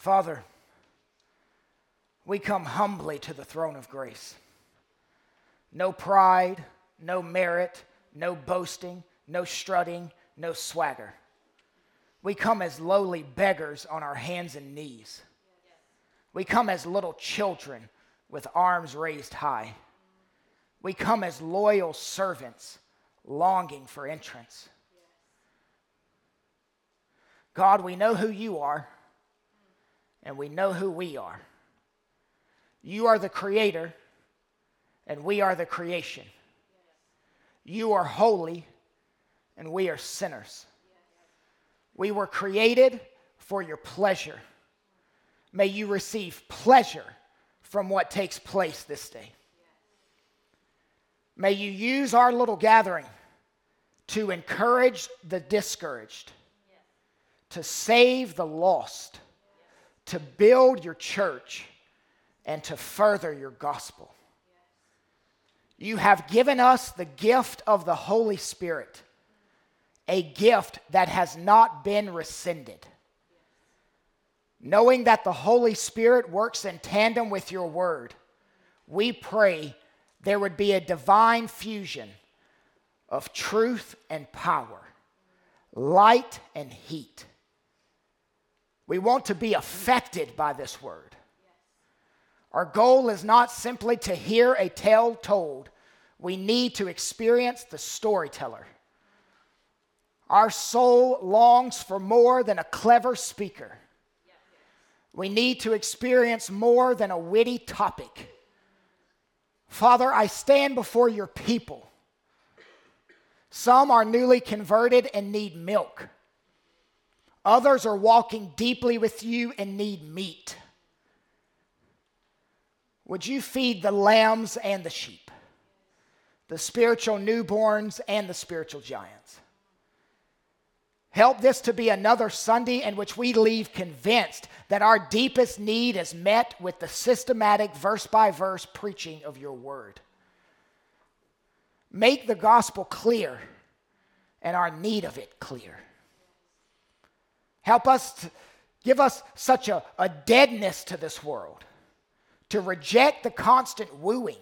Father, we come humbly to the throne of grace. No pride, no merit, no boasting, no strutting, no swagger. We come as lowly beggars on our hands and knees. We come as little children with arms raised high. We come as loyal servants longing for entrance. God, we know who you are, and we know who we are. You are the creator, and we are the creation. You are holy, and we are sinners. We were created for your pleasure. May you receive pleasure from what takes place this day. May you use our little gathering to encourage the discouraged, to save the lost, to build your church, and to further your gospel. You have given us the gift of the Holy Spirit, a gift that has not been rescinded. Knowing that the Holy Spirit works in tandem with your word, we pray there would be a divine fusion of truth and power, light and heat. We want to be affected by this word. Our goal is not simply to hear a tale told, we need to experience the storyteller. Our soul longs for more than a clever speaker. We need to experience more than a witty topic. Father, I stand before your people. Some are newly converted and need milk. Others are walking deeply with you and need meat. Would you feed the lambs and the sheep, the spiritual newborns and the spiritual giants? Help this to be another Sunday in which we leave convinced that our deepest need is met with the systematic, verse by verse preaching of your word. Make the gospel clear and our need of it clear. Help us to give us such a, a deadness to this world, to reject the constant wooing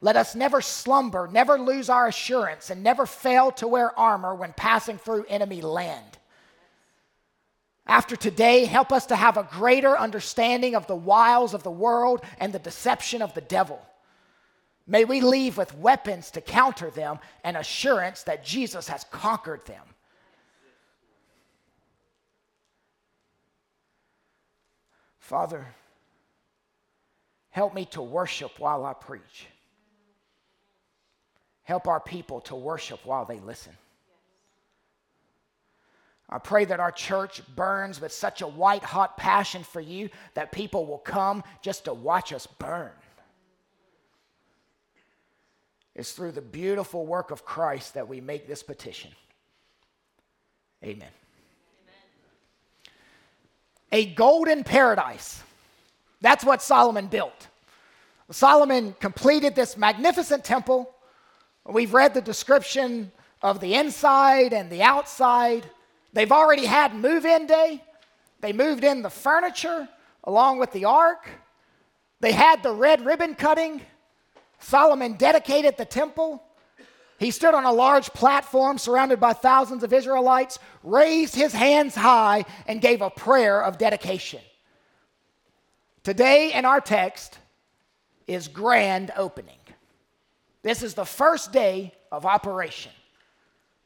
let us never slumber, never lose our assurance, and never fail to wear armor when passing through enemy land. After today, help us to have a greater understanding of the wiles of the world and the deception of the devil. May we leave with weapons to counter them and assurance that Jesus has conquered them. Father, help me to worship while I preach. Help our people to worship while they listen. I pray that our church burns with such a white hot passion for you that people will come just to watch us burn. It's through the beautiful work of Christ that we make this petition. Amen. A golden paradise. That's what Solomon built. Solomon completed this magnificent temple We've read the description of the inside and the outside. They've already had move in day. They moved in the furniture along with the ark. They had the red ribbon cutting. Solomon dedicated the temple. He stood on a large platform surrounded by thousands of Israelites, raised his hands high, and gave a prayer of dedication. Today in our text is grand opening. This is the first day of operation.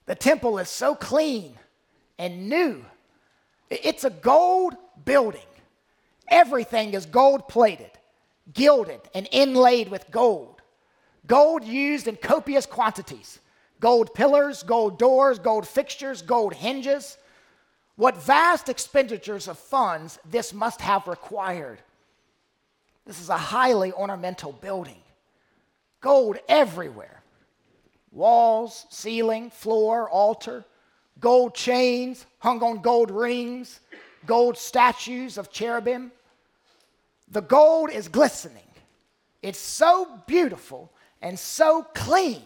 The temple is so clean and new. It's a gold building. Everything is gold plated, gilded, and inlaid with gold. Gold used in copious quantities gold pillars, gold doors, gold fixtures, gold hinges. What vast expenditures of funds this must have required. This is a highly ornamental building. Gold everywhere walls, ceiling, floor, altar, gold chains hung on gold rings, gold statues of cherubim. The gold is glistening. It's so beautiful and so clean.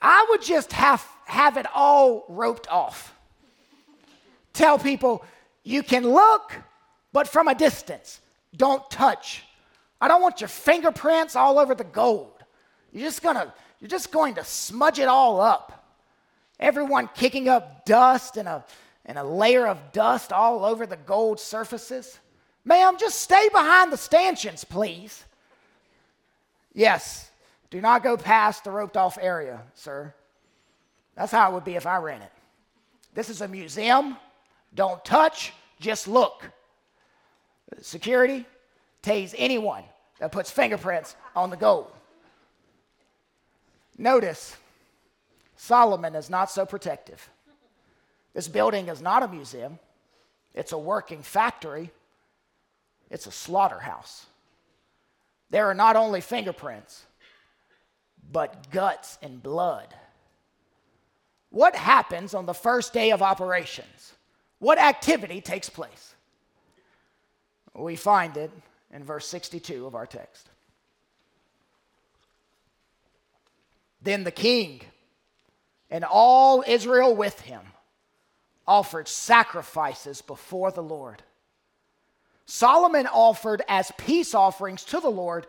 I would just have, have it all roped off. Tell people, You can look, but from a distance. Don't touch. I don't want your fingerprints all over the gold. You're just gonna, you're just going to smudge it all up. Everyone kicking up dust and a, and a layer of dust all over the gold surfaces. Ma'am, just stay behind the stanchions, please. Yes, do not go past the roped off area, sir. That's how it would be if I ran it. This is a museum. Don't touch, just look. Security, tase anyone that puts fingerprints on the gold. Notice, Solomon is not so protective. This building is not a museum, it's a working factory, it's a slaughterhouse. There are not only fingerprints, but guts and blood. What happens on the first day of operations? What activity takes place? We find it in verse 62 of our text. Then the king and all Israel with him offered sacrifices before the Lord. Solomon offered as peace offerings to the Lord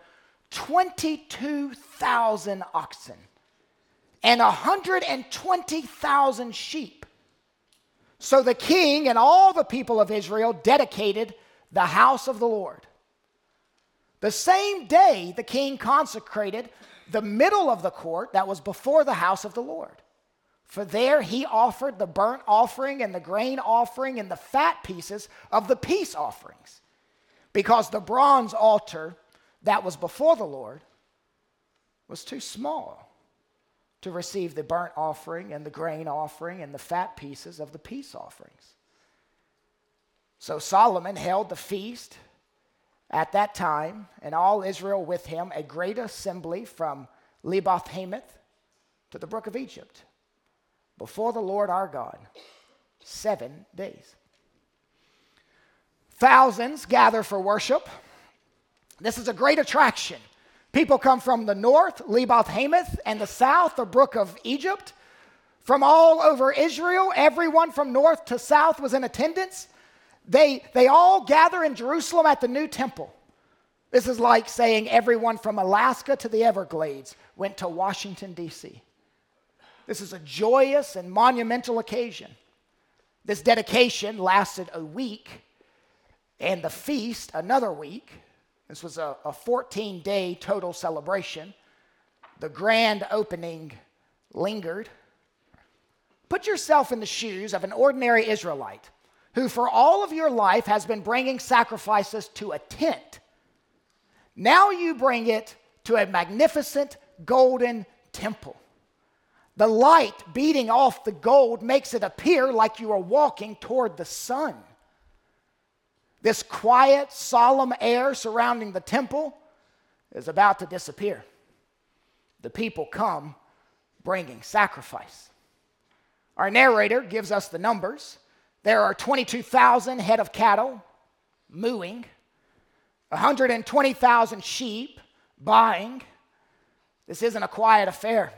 22,000 oxen and 120,000 sheep. So the king and all the people of Israel dedicated the house of the Lord. The same day, the king consecrated the middle of the court that was before the house of the Lord. For there he offered the burnt offering and the grain offering and the fat pieces of the peace offerings. Because the bronze altar that was before the Lord was too small to receive the burnt offering and the grain offering and the fat pieces of the peace offerings. So Solomon held the feast at that time, and all Israel with him, a great assembly from Leboth Hamath to the brook of Egypt, before the Lord our God, seven days. Thousands gather for worship. This is a great attraction. People come from the north, Leboth Hamath, and the south, the brook of Egypt. From all over Israel, everyone from north to south was in attendance. They, they all gather in Jerusalem at the new temple. This is like saying everyone from Alaska to the Everglades went to Washington, D.C. This is a joyous and monumental occasion. This dedication lasted a week, and the feast another week. This was a, a 14 day total celebration. The grand opening lingered. Put yourself in the shoes of an ordinary Israelite who, for all of your life, has been bringing sacrifices to a tent. Now you bring it to a magnificent golden temple. The light beating off the gold makes it appear like you are walking toward the sun. This quiet, solemn air surrounding the temple is about to disappear. The people come bringing sacrifice. Our narrator gives us the numbers. There are 22,000 head of cattle mooing, 120,000 sheep buying. This isn't a quiet affair.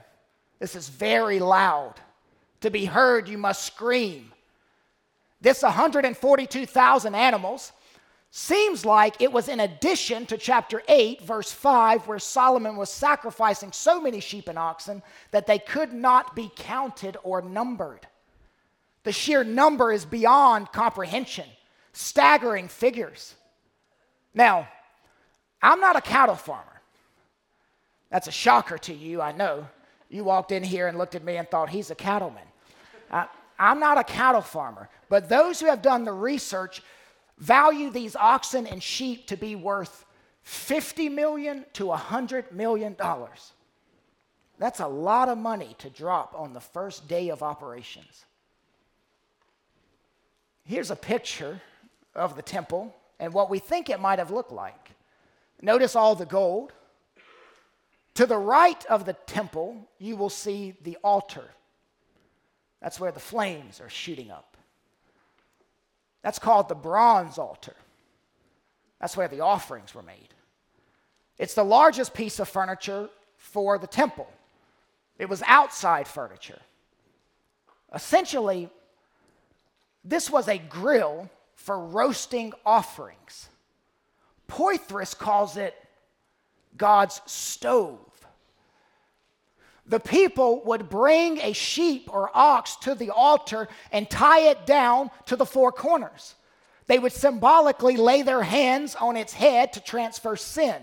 This is very loud. To be heard, you must scream. This 142,000 animals seems like it was in addition to chapter 8, verse 5, where Solomon was sacrificing so many sheep and oxen that they could not be counted or numbered. The sheer number is beyond comprehension, staggering figures. Now, I'm not a cattle farmer. That's a shocker to you, I know. You walked in here and looked at me and thought, he's a cattleman. Uh, I'm not a cattle farmer, but those who have done the research value these oxen and sheep to be worth 50 million to 100 million dollars. That's a lot of money to drop on the first day of operations. Here's a picture of the temple and what we think it might have looked like. Notice all the gold. To the right of the temple, you will see the altar. That's where the flames are shooting up. That's called the bronze altar. That's where the offerings were made. It's the largest piece of furniture for the temple. It was outside furniture. Essentially, this was a grill for roasting offerings. Poythress calls it God's stove. The people would bring a sheep or ox to the altar and tie it down to the four corners. They would symbolically lay their hands on its head to transfer sin.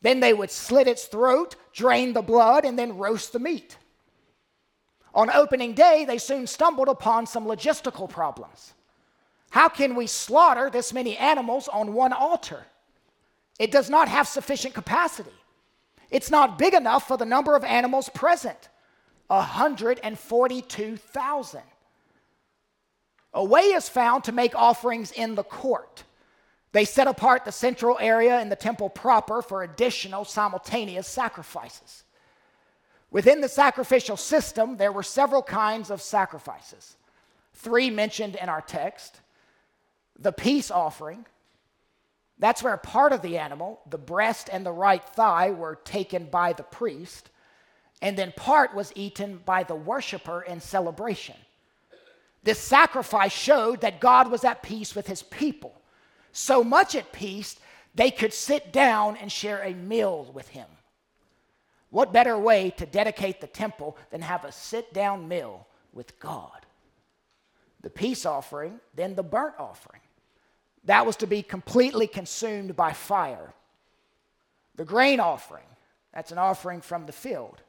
Then they would slit its throat, drain the blood, and then roast the meat. On opening day, they soon stumbled upon some logistical problems. How can we slaughter this many animals on one altar? It does not have sufficient capacity. It's not big enough for the number of animals present 142,000. A way is found to make offerings in the court. They set apart the central area in the temple proper for additional simultaneous sacrifices. Within the sacrificial system, there were several kinds of sacrifices. Three mentioned in our text the peace offering. That's where part of the animal, the breast and the right thigh, were taken by the priest, and then part was eaten by the worshiper in celebration. This sacrifice showed that God was at peace with his people so much at peace they could sit down and share a meal with him. What better way to dedicate the temple than have a sit down meal with God? The peace offering, then the burnt offering. That was to be completely consumed by fire. The grain offering, that's an offering from the field.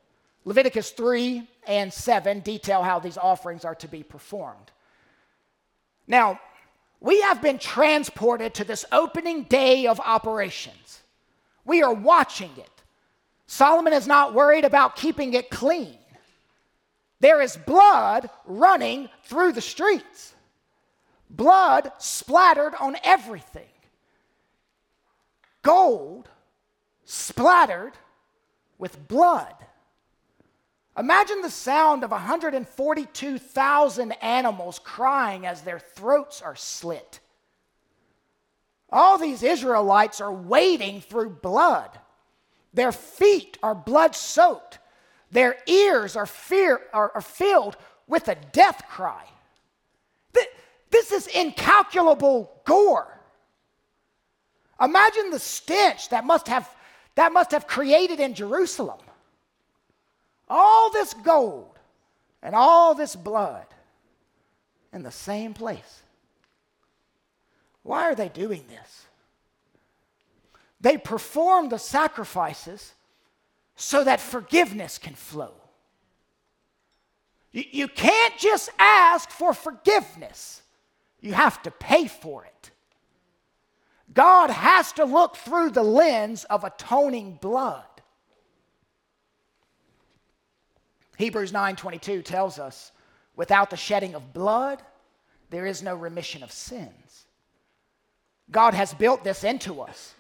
Leviticus 3 and 7 detail how these offerings are to be performed. Now, we have been transported to this opening day of operations. We are watching it. Solomon is not worried about keeping it clean. There is blood running through the streets, blood splattered on everything, gold splattered with blood. Imagine the sound of 142,000 animals crying as their throats are slit. All these Israelites are wading through blood. Their feet are blood soaked. Their ears are, fear, are, are filled with a death cry. This is incalculable gore. Imagine the stench that must have, that must have created in Jerusalem all this gold and all this blood in the same place. Why are they doing this? They perform the sacrifices so that forgiveness can flow. You, you can't just ask for forgiveness, you have to pay for it. God has to look through the lens of atoning blood. Hebrews 9:22 tells us, without the shedding of blood, there is no remission of sins. God has built this into us.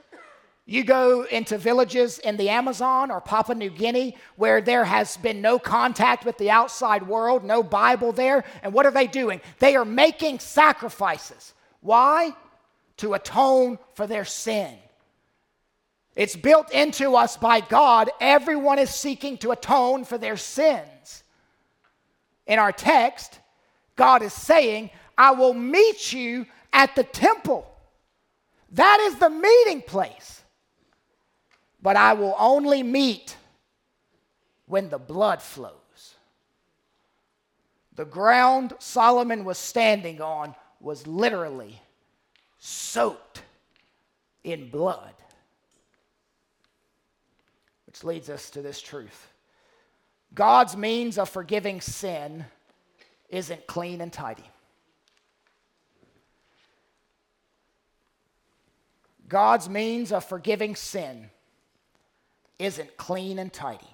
You go into villages in the Amazon or Papua New Guinea where there has been no contact with the outside world, no Bible there, and what are they doing? They are making sacrifices. Why? To atone for their sin. It's built into us by God. Everyone is seeking to atone for their sins. In our text, God is saying, I will meet you at the temple. That is the meeting place. But I will only meet when the blood flows. The ground Solomon was standing on was literally soaked in blood. Which leads us to this truth God's means of forgiving sin isn't clean and tidy. God's means of forgiving sin isn't clean and tidy.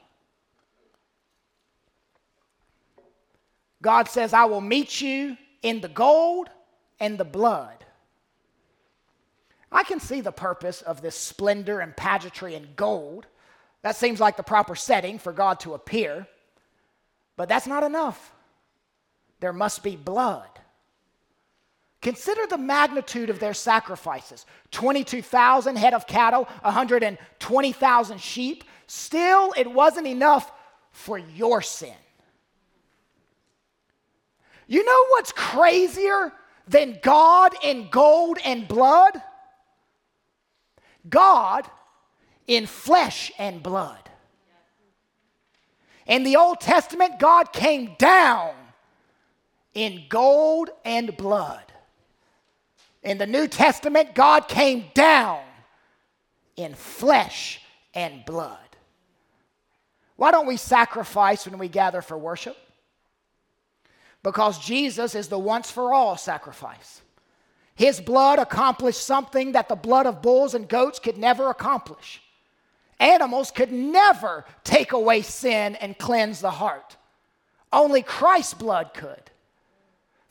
God says, I will meet you in the gold and the blood. I can see the purpose of this splendor and pageantry and gold that seems like the proper setting for God to appear. But that's not enough. There must be blood. Consider the magnitude of their sacrifices 22,000 head of cattle, 120,000 sheep. Still, it wasn't enough for your sin. You know what's crazier than God in gold and blood? God in flesh and blood. In the Old Testament, God came down in gold and blood. In the New Testament, God came down in flesh and blood. Why don't we sacrifice when we gather for worship? Because Jesus is the once for all sacrifice. His blood accomplished something that the blood of bulls and goats could never accomplish. Animals could never take away sin and cleanse the heart. Only Christ's blood could.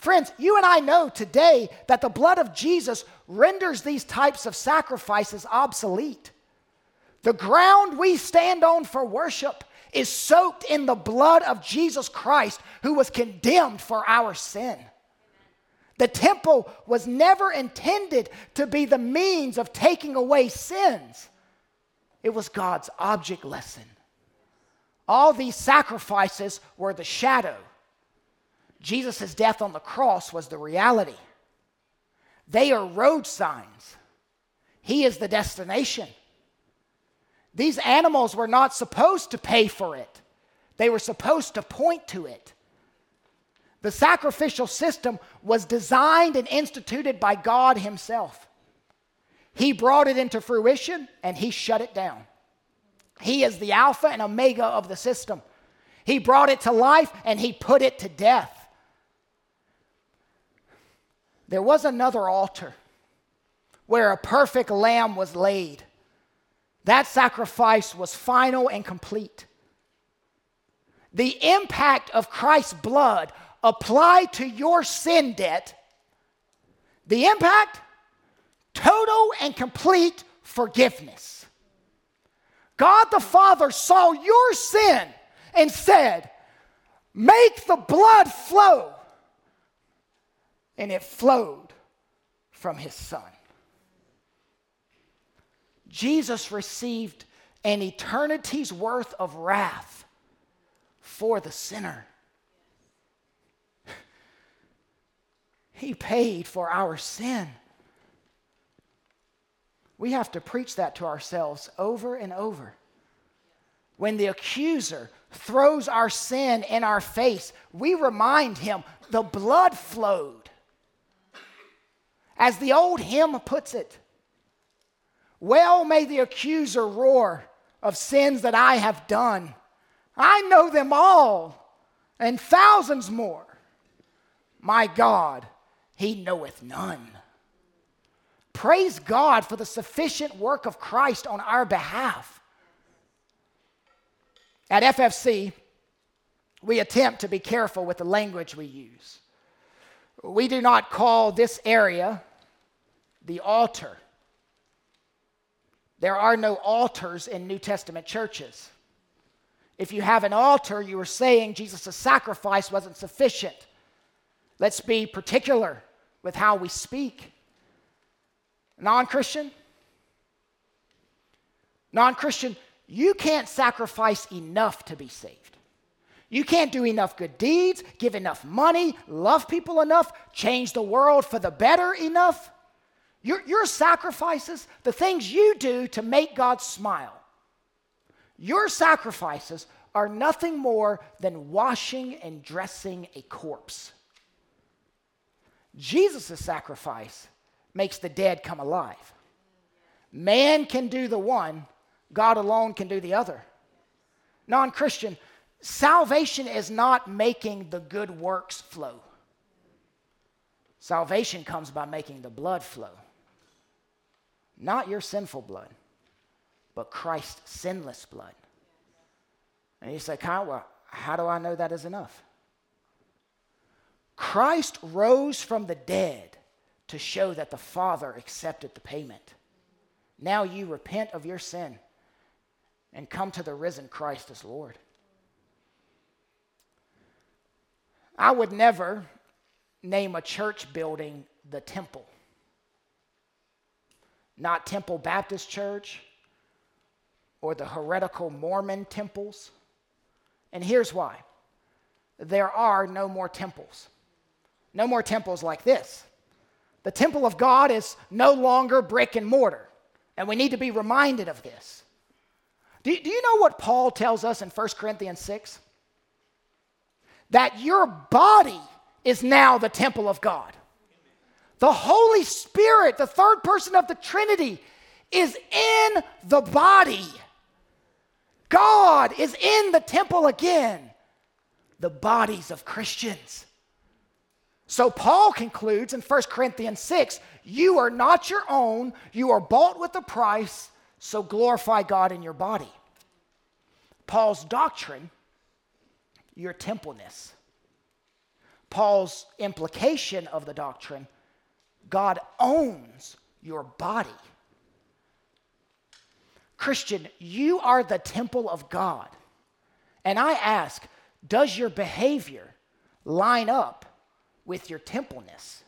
Friends, you and I know today that the blood of Jesus renders these types of sacrifices obsolete. The ground we stand on for worship is soaked in the blood of Jesus Christ, who was condemned for our sin. The temple was never intended to be the means of taking away sins, it was God's object lesson. All these sacrifices were the shadow. Jesus' death on the cross was the reality. They are road signs. He is the destination. These animals were not supposed to pay for it, they were supposed to point to it. The sacrificial system was designed and instituted by God Himself. He brought it into fruition and He shut it down. He is the Alpha and Omega of the system. He brought it to life and He put it to death. There was another altar where a perfect lamb was laid. That sacrifice was final and complete. The impact of Christ's blood applied to your sin debt, the impact total and complete forgiveness. God the Father saw your sin and said, Make the blood flow. And it flowed from his son. Jesus received an eternity's worth of wrath for the sinner. He paid for our sin. We have to preach that to ourselves over and over. When the accuser throws our sin in our face, we remind him the blood flowed. As the old hymn puts it, well may the accuser roar of sins that I have done. I know them all and thousands more. My God, he knoweth none. Praise God for the sufficient work of Christ on our behalf. At FFC, we attempt to be careful with the language we use. We do not call this area the altar. There are no altars in New Testament churches. If you have an altar, you are saying Jesus' sacrifice wasn't sufficient. Let's be particular with how we speak. Non Christian, non Christian, you can't sacrifice enough to be saved. You can't do enough good deeds, give enough money, love people enough, change the world for the better enough. Your, your sacrifices, the things you do to make God smile, your sacrifices are nothing more than washing and dressing a corpse. Jesus' sacrifice makes the dead come alive. Man can do the one, God alone can do the other. Non Christian, salvation is not making the good works flow. Salvation comes by making the blood flow. Not your sinful blood, but Christ's sinless blood. And you say, Kyle, well, how do I know that is enough? Christ rose from the dead to show that the Father accepted the payment. Now you repent of your sin and come to the risen Christ as Lord. I would never name a church building the temple not Temple Baptist Church or the heretical Mormon temples. And here's why there are no more temples. No more temples like this. The temple of God is no longer brick and mortar, and we need to be reminded of this. Do, do you know what Paul tells us in 1 Corinthians 6? That your body is now the temple of God. The Holy Spirit, the third person of the Trinity, is in the body. God is in the temple again, the bodies of Christians. So Paul concludes in 1 Corinthians 6 you are not your own, you are bought with a price, so glorify God in your body. Paul's doctrine, your templeness. Paul's implication of the doctrine, God owns your body. Christian, you are the temple of God. And I ask, does your behavior line up with your templeness?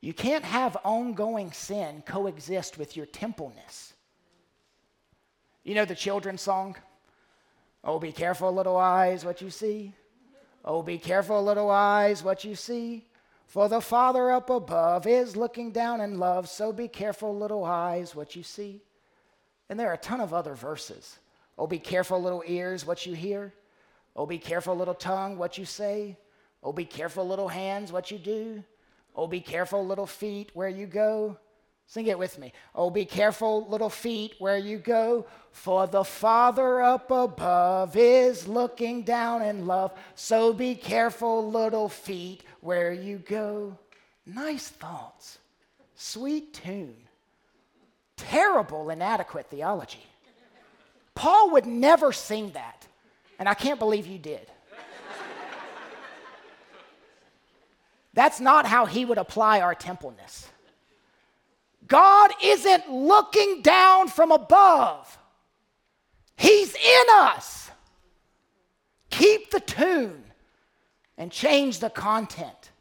You can't have ongoing sin coexist with your templeness. You know the children's song? Oh, be careful, little eyes, what you see. Oh, be careful, little eyes, what you see. For the Father up above is looking down in love, so be careful, little eyes, what you see. And there are a ton of other verses. Oh, be careful, little ears, what you hear. Oh, be careful, little tongue, what you say. Oh, be careful, little hands, what you do. Oh, be careful, little feet, where you go. Sing it with me. Oh, be careful, little feet, where you go, for the Father up above is looking down in love. So be careful, little feet, where you go. Nice thoughts, sweet tune, terrible, inadequate theology. Paul would never sing that, and I can't believe you did. That's not how he would apply our templeness. God isn't looking down from above, He's in us. Keep the tune and change the content.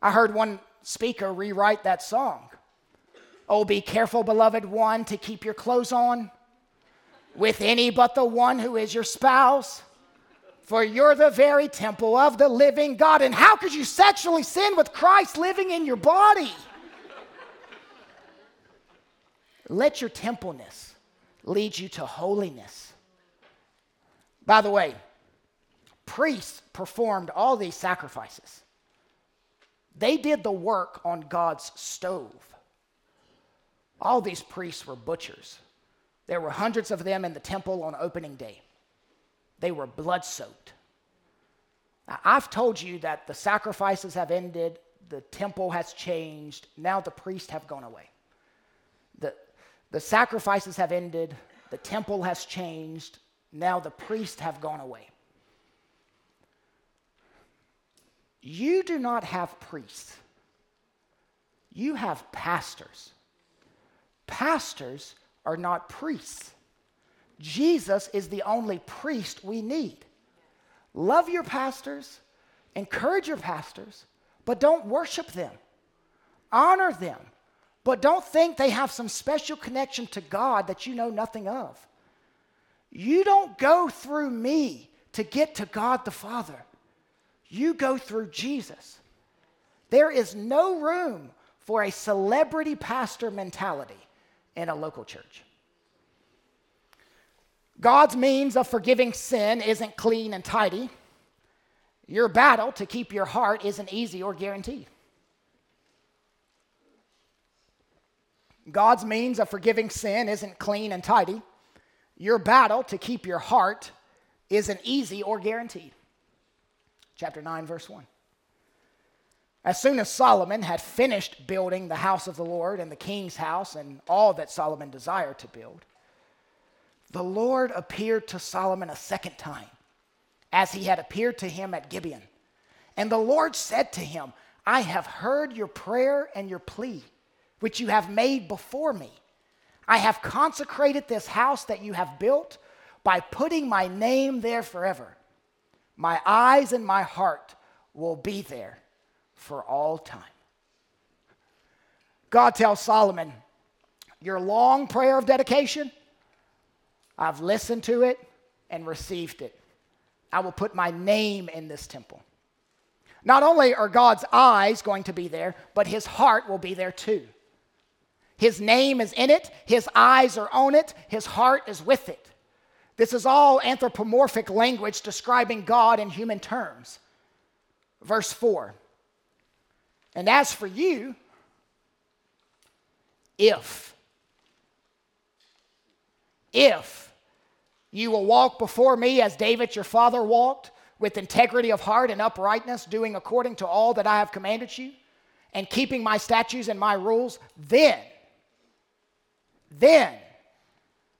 I heard one speaker rewrite that song. Oh, be careful, beloved one, to keep your clothes on with any but the one who is your spouse. For you're the very temple of the living God. And how could you sexually sin with Christ living in your body? Let your templeness lead you to holiness. By the way, priests performed all these sacrifices. They did the work on God's stove. All these priests were butchers. There were hundreds of them in the temple on opening day. They were blood soaked. I've told you that the sacrifices have ended, the temple has changed, now the priests have gone away. The sacrifices have ended, the temple has changed, now the priests have gone away. You do not have priests, you have pastors. Pastors are not priests. Jesus is the only priest we need. Love your pastors, encourage your pastors, but don't worship them. Honor them. But don't think they have some special connection to God that you know nothing of. You don't go through me to get to God the Father, you go through Jesus. There is no room for a celebrity pastor mentality in a local church. God's means of forgiving sin isn't clean and tidy. Your battle to keep your heart isn't easy or guaranteed. God's means of forgiving sin isn't clean and tidy. Your battle to keep your heart isn't easy or guaranteed. Chapter 9, verse 1. As soon as Solomon had finished building the house of the Lord and the king's house and all that Solomon desired to build, the Lord appeared to Solomon a second time, as he had appeared to him at Gibeon. And the Lord said to him, I have heard your prayer and your plea which you have made before me. I have consecrated this house that you have built by putting my name there forever. My eyes and my heart will be there for all time. God tells Solomon, Your long prayer of dedication, I've listened to it and received it. I will put my name in this temple. Not only are God's eyes going to be there, but his heart will be there too. His name is in it, his eyes are on it, his heart is with it. This is all anthropomorphic language describing God in human terms. Verse 4 And as for you, if, if you will walk before me as David your father walked, with integrity of heart and uprightness, doing according to all that I have commanded you, and keeping my statutes and my rules, then, then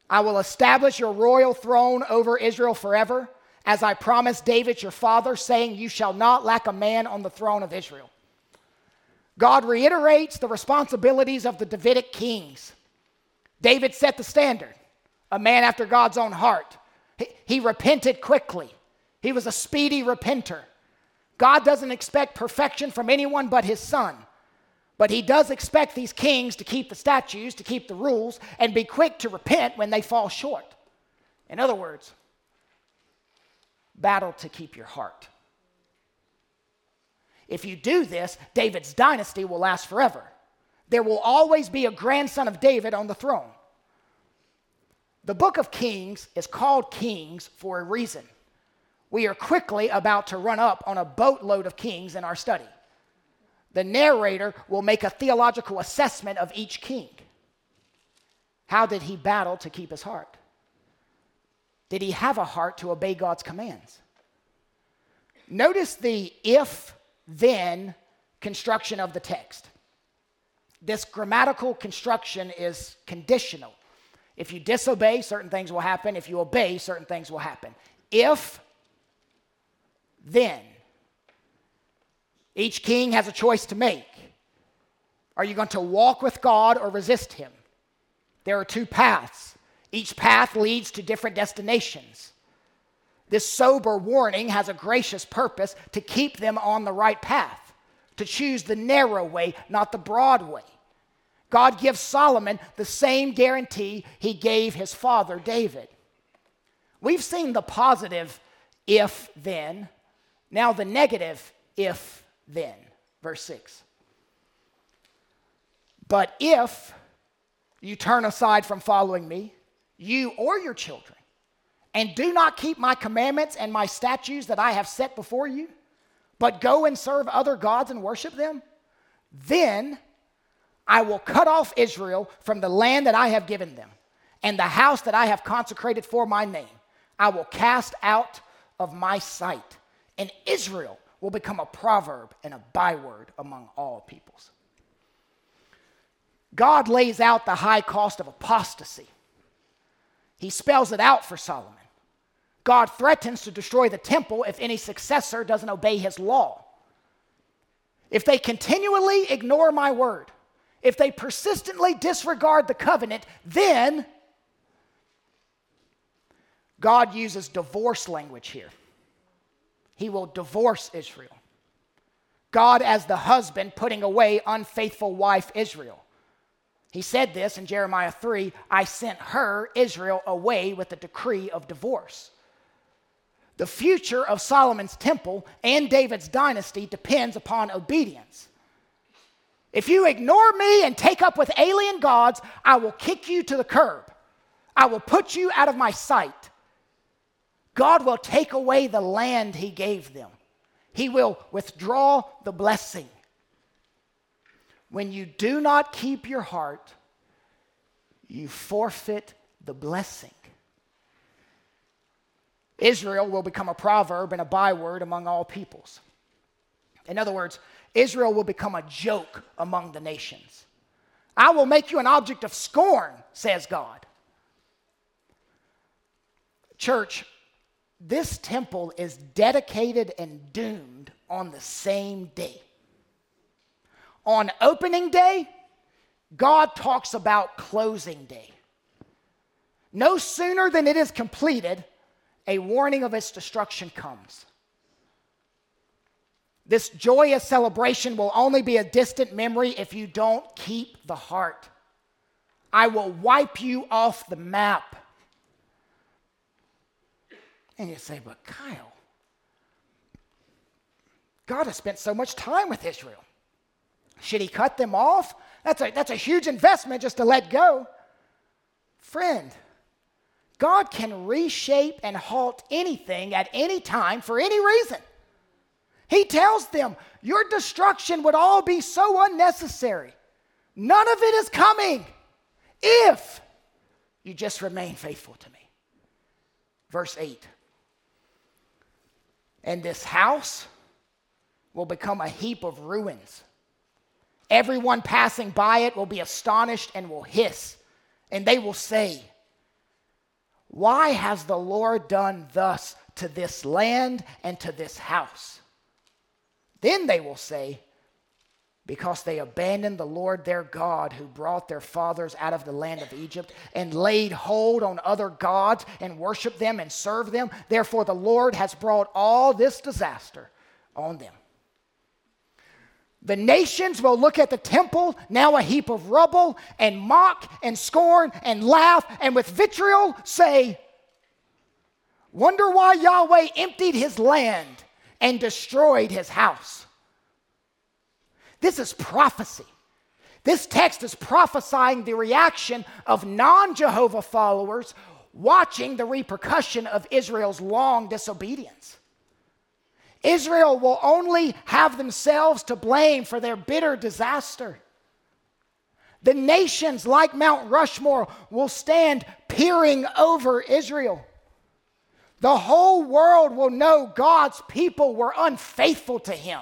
I will establish your royal throne over Israel forever, as I promised David your father, saying, You shall not lack a man on the throne of Israel. God reiterates the responsibilities of the Davidic kings. David set the standard, a man after God's own heart. He, repented quickly, he was a speedy repenter. God doesn't expect perfection from anyone but his son. But he does expect these kings to keep the statutes, to keep the rules, and be quick to repent when they fall short. In other words, battle to keep your heart. If you do this, David's dynasty will last forever. There will always be a grandson of David on the throne. The book of Kings is called Kings for a reason. We are quickly about to run up on a boatload of kings in our study the narrator will make a theological assessment of each king. How did he battle to keep his heart? Did he have a heart to obey God's commands? Notice the if then construction of the text. This grammatical construction is conditional. If you disobey, certain things will happen. If you obey, certain things will happen. If then each king has a choice to make. Are you going to walk with God or resist him? There are two paths. Each path leads to different destinations. This sober warning has a gracious purpose to keep them on the right path, to choose the narrow way, not the broad way. God gives Solomon the same guarantee he gave his father David. We've seen the positive if then, now the negative if then. Verse 6. But if you turn aside from following me, you or your children, and do not keep my commandments and my statutes that I have set before you, but go and serve other gods and worship them, then I will cut off Israel from the land that I have given them and the house that I have consecrated for my name. I will cast out of my sight, and Israel will become a proverb and a byword among all peoples. God lays out the high cost of apostasy. He spells it out for Solomon. God threatens to destroy the temple if any successor doesn't obey his law. If they continually ignore my word, if they persistently disregard the covenant, then God uses divorce language here he will divorce Israel. God, as the husband, putting away unfaithful wife Israel. He said this in Jeremiah 3 I sent her, Israel, away with a decree of divorce. The future of Solomon's temple and David's dynasty depends upon obedience. If you ignore me and take up with alien gods, I will kick you to the curb. I will put you out of my sight. God will take away the land he gave them. He will withdraw the blessing. When you do not keep your heart, you forfeit the blessing. Israel will become a proverb and a byword among all peoples. In other words, Israel will become a joke among the nations. I will make you an object of scorn, says God. Church, this temple is dedicated and doomed on the same day. On opening day, God talks about closing day. No sooner than it is completed, a warning of its destruction comes. This joyous celebration will only be a distant memory if you don't keep the heart. I will wipe you off the map. And you say, but Kyle, God has spent so much time with Israel. Should he cut them off? That's a, that's a huge investment just to let go. Friend, God can reshape and halt anything at any time for any reason. He tells them, Your destruction would all be so unnecessary. None of it is coming if you just remain faithful to me. Verse 8 And this house will become a heap of ruins. Everyone passing by it will be astonished and will hiss, and they will say, Why has the Lord done thus to this land and to this house? Then they will say, because they abandoned the Lord their God who brought their fathers out of the land of Egypt and laid hold on other gods and worshiped them and served them. Therefore, the Lord has brought all this disaster on them. The nations will look at the temple, now a heap of rubble, and mock and scorn and laugh and with vitriol say, Wonder why Yahweh emptied his land and destroyed his house. This is prophecy. This text is prophesying the reaction of non Jehovah followers watching the repercussion of Israel's long disobedience. Israel will only have themselves to blame for their bitter disaster. The nations, like Mount Rushmore, will stand peering over Israel. The whole world will know God's people were unfaithful to him.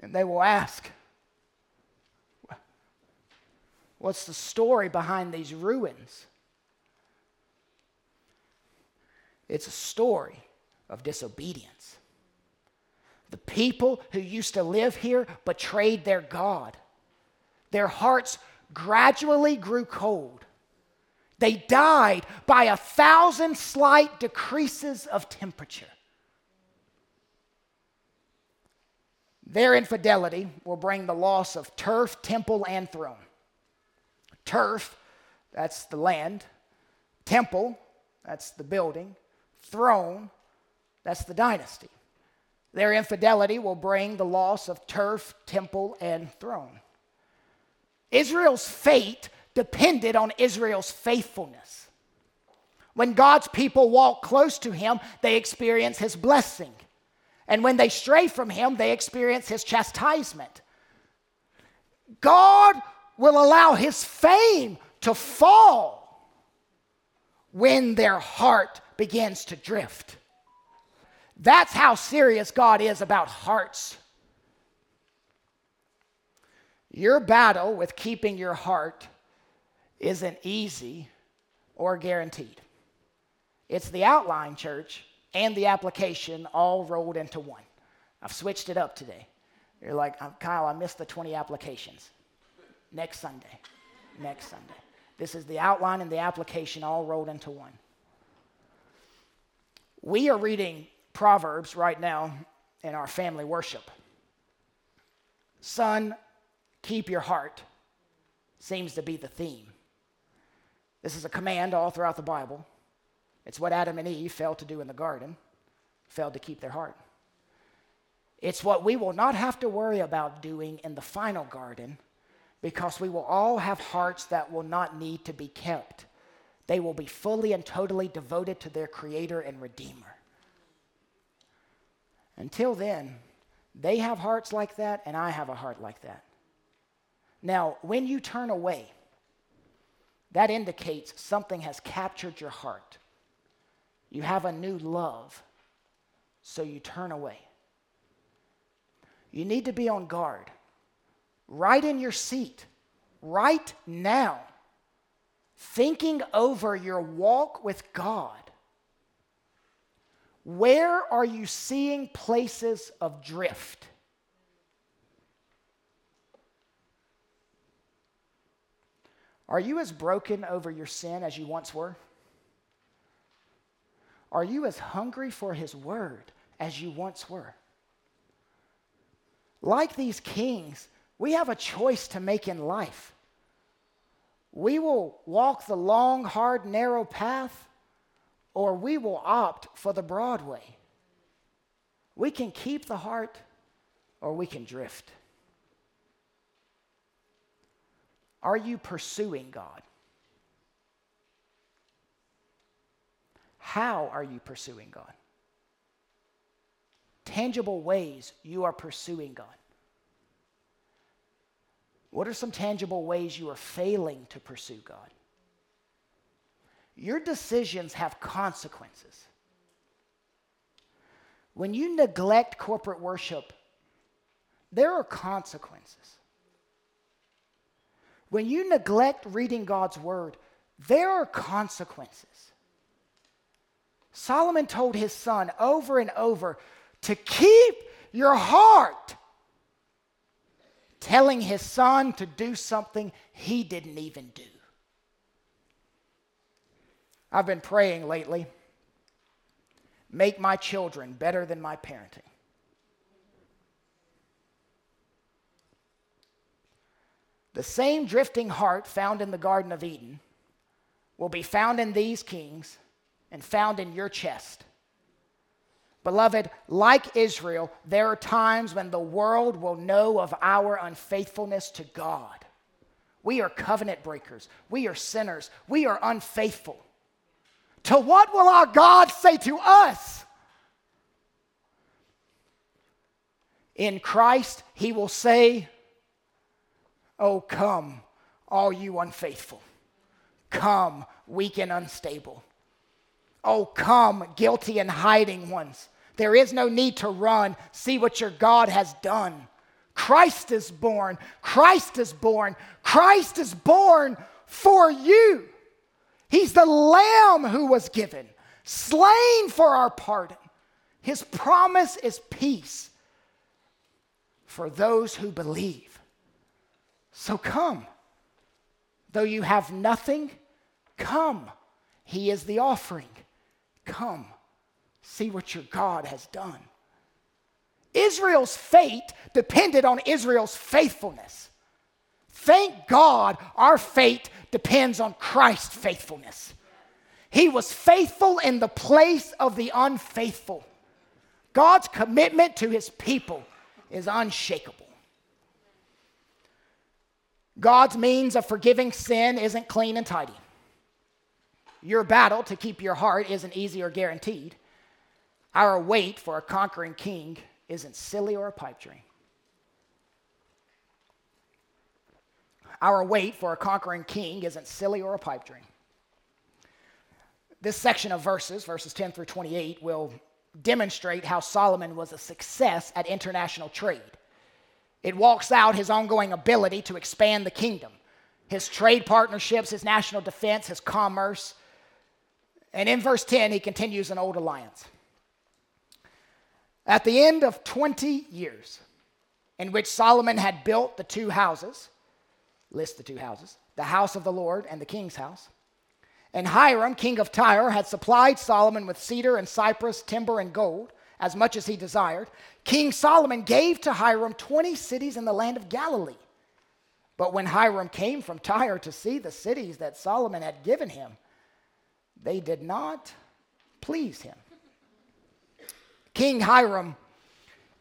And they will ask, What's the story behind these ruins? It's a story of disobedience. The people who used to live here betrayed their God. Their hearts gradually grew cold. They died by a thousand slight decreases of temperature. Their infidelity will bring the loss of turf, temple, and throne. Turf, that's the land. Temple, that's the building. Throne, that's the dynasty. Their infidelity will bring the loss of turf, temple, and throne. Israel's fate depended on Israel's faithfulness. When God's people walk close to him, they experience his blessing. And when they stray from him, they experience his chastisement. God will allow his fame to fall when their heart begins to drift. That's how serious God is about hearts. Your battle with keeping your heart isn't easy or guaranteed. It's the outline, church, and the application all rolled into one. I've switched it up today. You're like, Kyle, I missed the 20 applications. Next Sunday. Next Sunday. This is the outline and the application all rolled into one. We are reading Proverbs right now in our family worship. Son, keep your heart seems to be the theme. This is a command all throughout the Bible. It's what Adam and Eve failed to do in the garden, failed to keep their heart. It's what we will not have to worry about doing in the final garden because we will all have hearts that will not need to be kept. They will be fully and totally devoted to their Creator and Redeemer. Until then, they have hearts like that, and I have a heart like that. Now, when you turn away, that indicates something has captured your heart. You have a new love, so you turn away. You need to be on guard, right in your seat, right now, thinking over your walk with God. Where are you seeing places of drift? Are you as broken over your sin as you once were? Are you as hungry for His word as you once were? Like these kings, we have a choice to make in life. We will walk the long, hard, narrow path, or we will opt for the broad way. We can keep the heart or we can drift. Are you pursuing God? How are you pursuing God? Tangible ways you are pursuing God. What are some tangible ways you are failing to pursue God? Your decisions have consequences. When you neglect corporate worship, there are consequences. When you neglect reading God's word, there are consequences. Solomon told his son over and over to keep your heart, telling his son to do something he didn't even do. I've been praying lately make my children better than my parenting. The same drifting heart found in the Garden of Eden will be found in these kings and found in your chest. Beloved, like Israel, there are times when the world will know of our unfaithfulness to God. We are covenant breakers. We are sinners. We are unfaithful. To what will our God say to us? In Christ, he will say, Oh, come, all you unfaithful. Come, weak and unstable. Oh, come, guilty and hiding ones. There is no need to run. See what your God has done. Christ is born. Christ is born. Christ is born for you. He's the lamb who was given, slain for our pardon. His promise is peace for those who believe. So come. Though you have nothing, come. He is the offering. Come. See what your God has done. Israel's fate depended on Israel's faithfulness. Thank God our fate depends on Christ's faithfulness. He was faithful in the place of the unfaithful. God's commitment to his people is unshakable. God's means of forgiving sin isn't clean and tidy. Your battle to keep your heart isn't easy or guaranteed. Our wait for a conquering king isn't silly or a pipe dream. Our wait for a conquering king isn't silly or a pipe dream. This section of verses, verses 10 through 28, will demonstrate how Solomon was a success at international trade. It walks out his ongoing ability to expand the kingdom, his trade partnerships, his national defense, his commerce. And in verse 10, he continues an old alliance. At the end of 20 years, in which Solomon had built the two houses, list the two houses the house of the Lord and the king's house. And Hiram, king of Tyre, had supplied Solomon with cedar and cypress, timber and gold, as much as he desired. King Solomon gave to Hiram 20 cities in the land of Galilee. But when Hiram came from Tyre to see the cities that Solomon had given him, they did not please him. King Hiram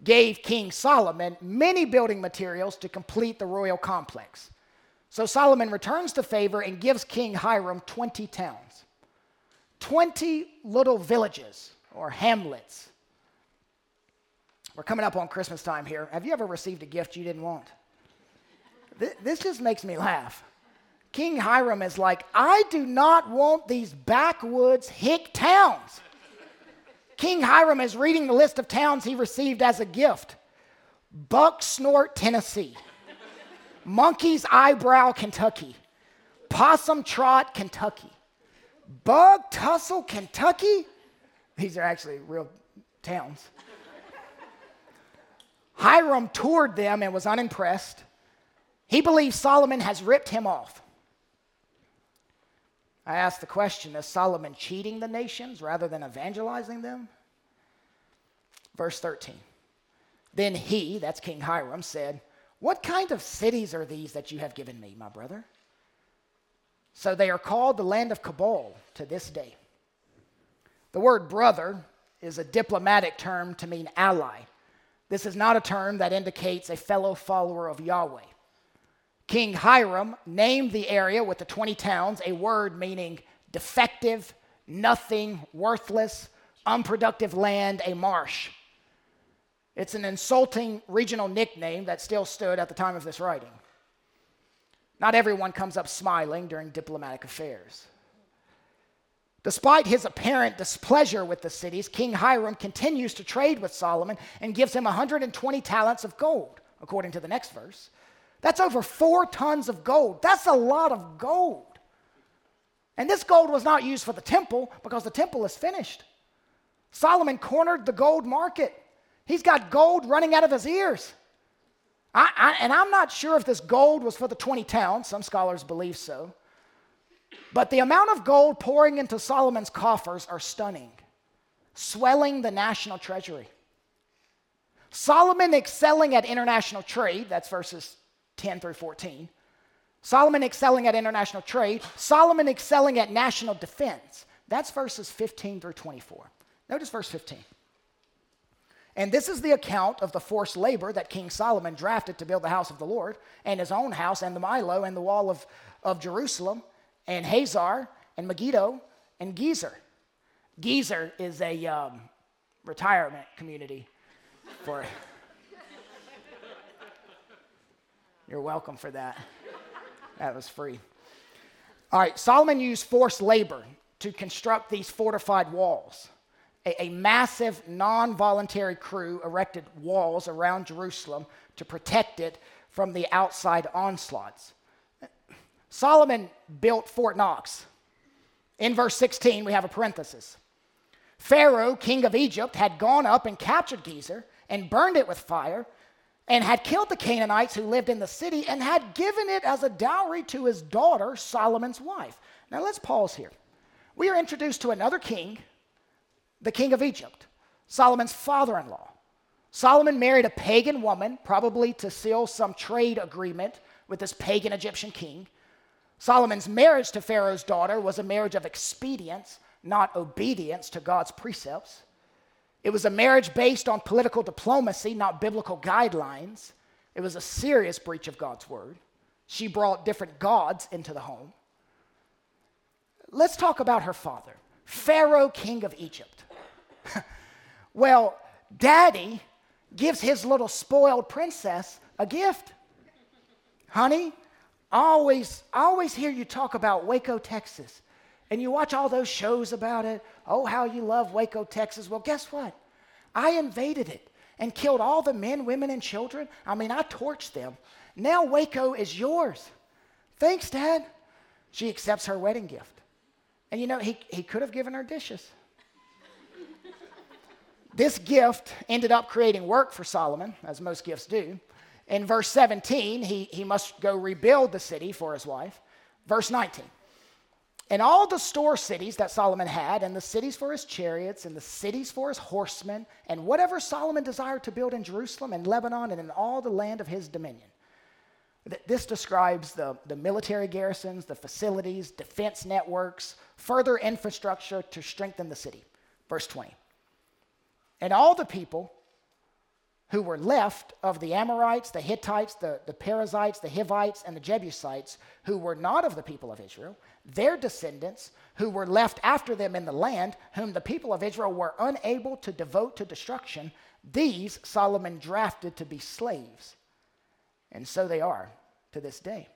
gave King Solomon many building materials to complete the royal complex. So Solomon returns the favor and gives King Hiram 20 towns, 20 little villages or hamlets. We're coming up on Christmas time here. Have you ever received a gift you didn't want? This just makes me laugh. King Hiram is like, I do not want these backwoods hick towns. King Hiram is reading the list of towns he received as a gift Bucksnort, Tennessee. Monkey's Eyebrow, Kentucky. Possum Trot, Kentucky. Bug Tussle, Kentucky. These are actually real towns. Hiram toured them and was unimpressed. He believes Solomon has ripped him off. I ask the question is Solomon cheating the nations rather than evangelizing them? Verse 13. Then he, that's King Hiram, said, what kind of cities are these that you have given me, my brother? So they are called the land of Cabul to this day. The word brother is a diplomatic term to mean ally. This is not a term that indicates a fellow follower of Yahweh. King Hiram named the area with the 20 towns a word meaning defective, nothing, worthless, unproductive land, a marsh. It's an insulting regional nickname that still stood at the time of this writing. Not everyone comes up smiling during diplomatic affairs. Despite his apparent displeasure with the cities, King Hiram continues to trade with Solomon and gives him 120 talents of gold, according to the next verse. That's over four tons of gold. That's a lot of gold. And this gold was not used for the temple because the temple is finished. Solomon cornered the gold market. He's got gold running out of his ears. I, I, and I'm not sure if this gold was for the 20 towns. Some scholars believe so. But the amount of gold pouring into Solomon's coffers are stunning, swelling the national treasury. Solomon excelling at international trade, that's verses 10 through 14. Solomon excelling at international trade. Solomon excelling at national defense. That's verses 15 through 24. Notice verse 15. And this is the account of the forced labor that King Solomon drafted to build the house of the Lord, and his own house, and the Millo, and the wall of, of Jerusalem, and Hazor, and Megiddo, and Gezer. Gezer is a um, retirement community for. You're welcome for that. That was free. All right, Solomon used forced labor to construct these fortified walls. A, a massive non voluntary crew erected walls around Jerusalem to protect it from the outside onslaughts. Solomon built Fort Knox. In verse 16, we have a parenthesis. Pharaoh, king of Egypt, had gone up and captured Gezer and burned it with fire and had killed the Canaanites who lived in the city and had given it as a dowry to his daughter, Solomon's wife. Now let's pause here. We are introduced to another king, the king of Egypt, Solomon's father in law. Solomon married a pagan woman, probably to seal some trade agreement with this pagan Egyptian king. Solomon's marriage to Pharaoh's daughter was a marriage of expedience, not obedience to God's precepts. It was a marriage based on political diplomacy, not biblical guidelines. It was a serious breach of God's word. She brought different gods into the home. Let's talk about her father, Pharaoh, king of Egypt. well, daddy gives his little spoiled princess a gift. Honey, I always, always hear you talk about Waco, Texas. And you watch all those shows about it. Oh, how you love Waco, Texas. Well, guess what? I invaded it and killed all the men, women, and children. I mean, I torched them. Now Waco is yours. Thanks, Dad. She accepts her wedding gift. And you know, he, he could have given her dishes. this gift ended up creating work for Solomon, as most gifts do. In verse 17, he, he must go rebuild the city for his wife. Verse 19. And all the store cities that Solomon had, and the cities for his chariots, and the cities for his horsemen, and whatever Solomon desired to build in Jerusalem and Lebanon and in all the land of his dominion. This describes the, the military garrisons, the facilities, defense networks, further infrastructure to strengthen the city. Verse 20. And all the people who were left of the Amorites, the Hittites, the, the Perizzites, the Hivites, and the Jebusites, who were not of the people of Israel, their descendants, who were left after them in the land, whom the people of Israel were unable to devote to destruction, these Solomon drafted to be slaves. And so they are to this day.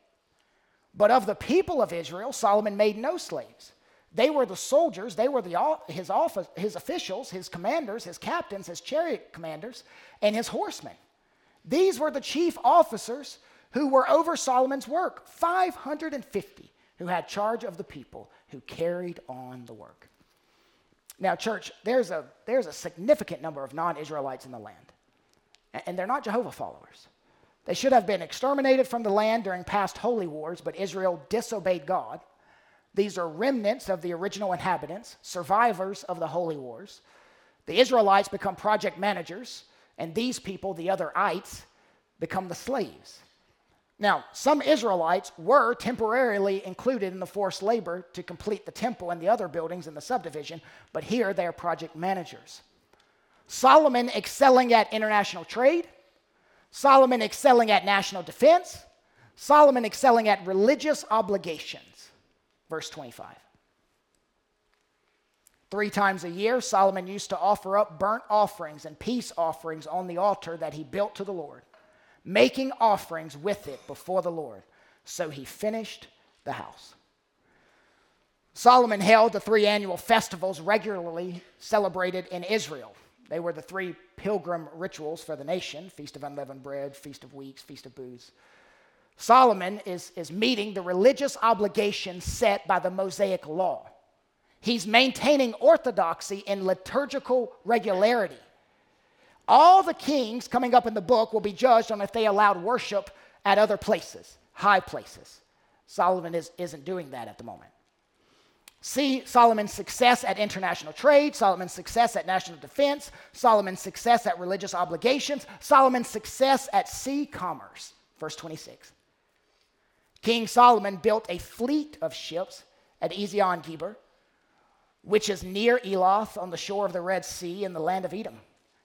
But of the people of Israel, Solomon made no slaves they were the soldiers, they were the, his, office, his officials, his commanders, his captains, his chariot commanders, and his horsemen. These were the chief officers who were over Solomon's work 550 who had charge of the people who carried on the work. Now, church, there's a, there's a significant number of non Israelites in the land, and they're not Jehovah followers. They should have been exterminated from the land during past holy wars, but Israel disobeyed God these are remnants of the original inhabitants, survivors of the holy wars. The Israelites become project managers, and these people, the other ites, become the slaves. Now, some Israelites were temporarily included in the forced labor to complete the temple and the other buildings in the subdivision, but here they are project managers. Solomon excelling at international trade, Solomon excelling at national defense, Solomon excelling at religious obligations. Verse 25. Three times a year, Solomon used to offer up burnt offerings and peace offerings on the altar that he built to the Lord, making offerings with it before the Lord. So he finished the house. Solomon held the three annual festivals regularly celebrated in Israel. They were the three pilgrim rituals for the nation Feast of Unleavened Bread, Feast of Weeks, Feast of Booths. Solomon is, is meeting the religious obligations set by the Mosaic Law. He's maintaining orthodoxy in liturgical regularity. All the kings coming up in the book will be judged on if they allowed worship at other places, high places. Solomon is, isn't doing that at the moment. See Solomon's success at international trade, Solomon's success at national defense, Solomon's success at religious obligations, Solomon's success at sea commerce. Verse 26. King Solomon built a fleet of ships at Ezion Geber which is near Eloth on the shore of the Red Sea in the land of Edom.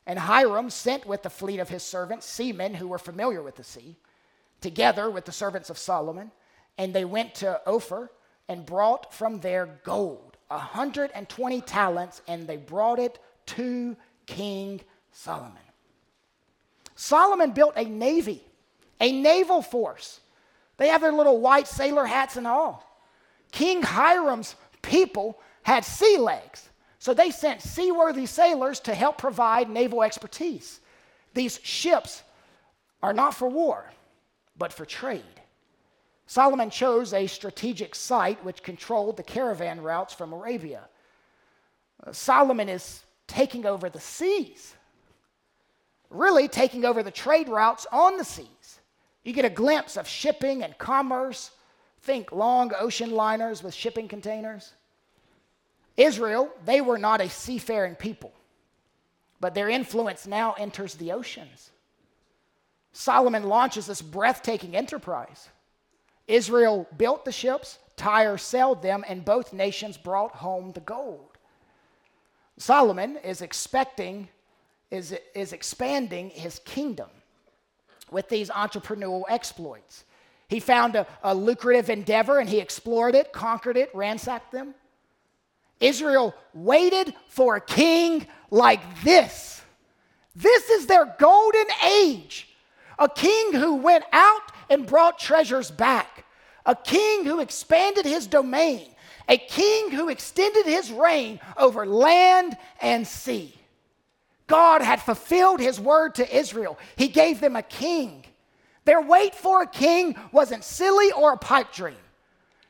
And Hiram sent with the fleet of his servants seamen who were familiar with the sea, together with the servants of Solomon, and they went to Ophir and brought from there gold, a 120 talents, and they brought it to King Solomon. Solomon built a navy, a naval force. They have their little white sailor hats and all. King Hiram's people had sea legs. So they sent seaworthy sailors to help provide naval expertise. These ships are not for war, but for trade. Solomon chose a strategic site which controlled the caravan routes from Arabia. Uh, Solomon is taking over the seas, really taking over the trade routes on the seas. You get a glimpse of shipping and commerce. Think long ocean liners with shipping containers. Israel, they were not a seafaring people, but their influence now enters the oceans. Solomon launches this breathtaking enterprise. Israel built the ships, Tyre sailed them, and both nations brought home the gold. Solomon is expecting, is, is expanding his kingdom with these entrepreneurial exploits. He found a, a lucrative endeavor and he explored it, conquered it, ransacked them. Israel waited for a king like this. This is their golden age. A king who went out and brought treasures back. A king who expanded his domain. A king who extended his reign over land and sea. God had fulfilled his word to Israel. He gave them a king. Their wait for a king wasn't silly or a pipe dream.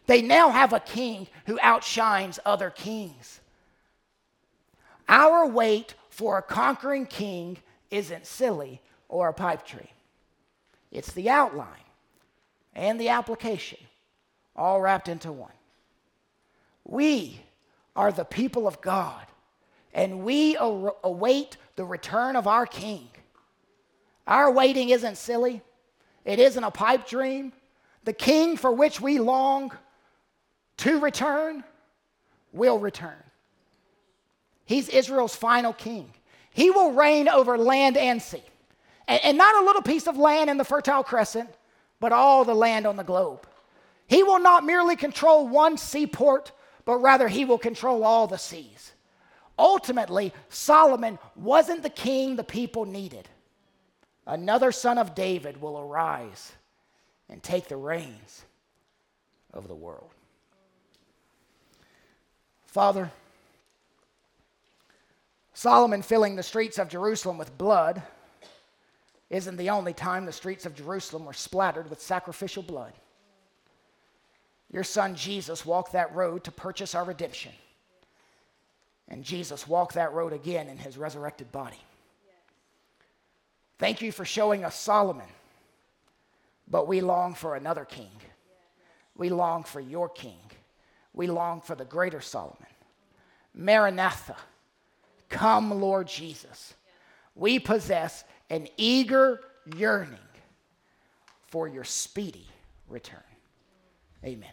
They now have a king who outshines other kings. Our wait for a conquering king isn't silly or a pipe dream. It's the outline and the application, all wrapped into one. We are the people of God, and we await the return of our king. Our waiting isn't silly, it isn't a pipe dream. The king for which we long to return will return. He's Israel's final king. He will reign over land and sea. And, and, not a little piece of land in the Fertile Crescent, but all the land on the globe. He will not merely control one seaport, but rather he will control all the seas. Ultimately, Solomon wasn't the king the people needed. Another son of David will arise and take the reins of the world. Father, Solomon filling the streets of Jerusalem with blood isn't the only time the streets of Jerusalem were splattered with sacrificial blood. Your son Jesus walked that road to purchase our redemption. And Jesus walked that road again in his resurrected body. Thank you for showing us Solomon, but we long for another king. We long for your king. We long for the greater Solomon. Maranatha, come, Lord Jesus. We possess an eager yearning for your speedy return. Amen.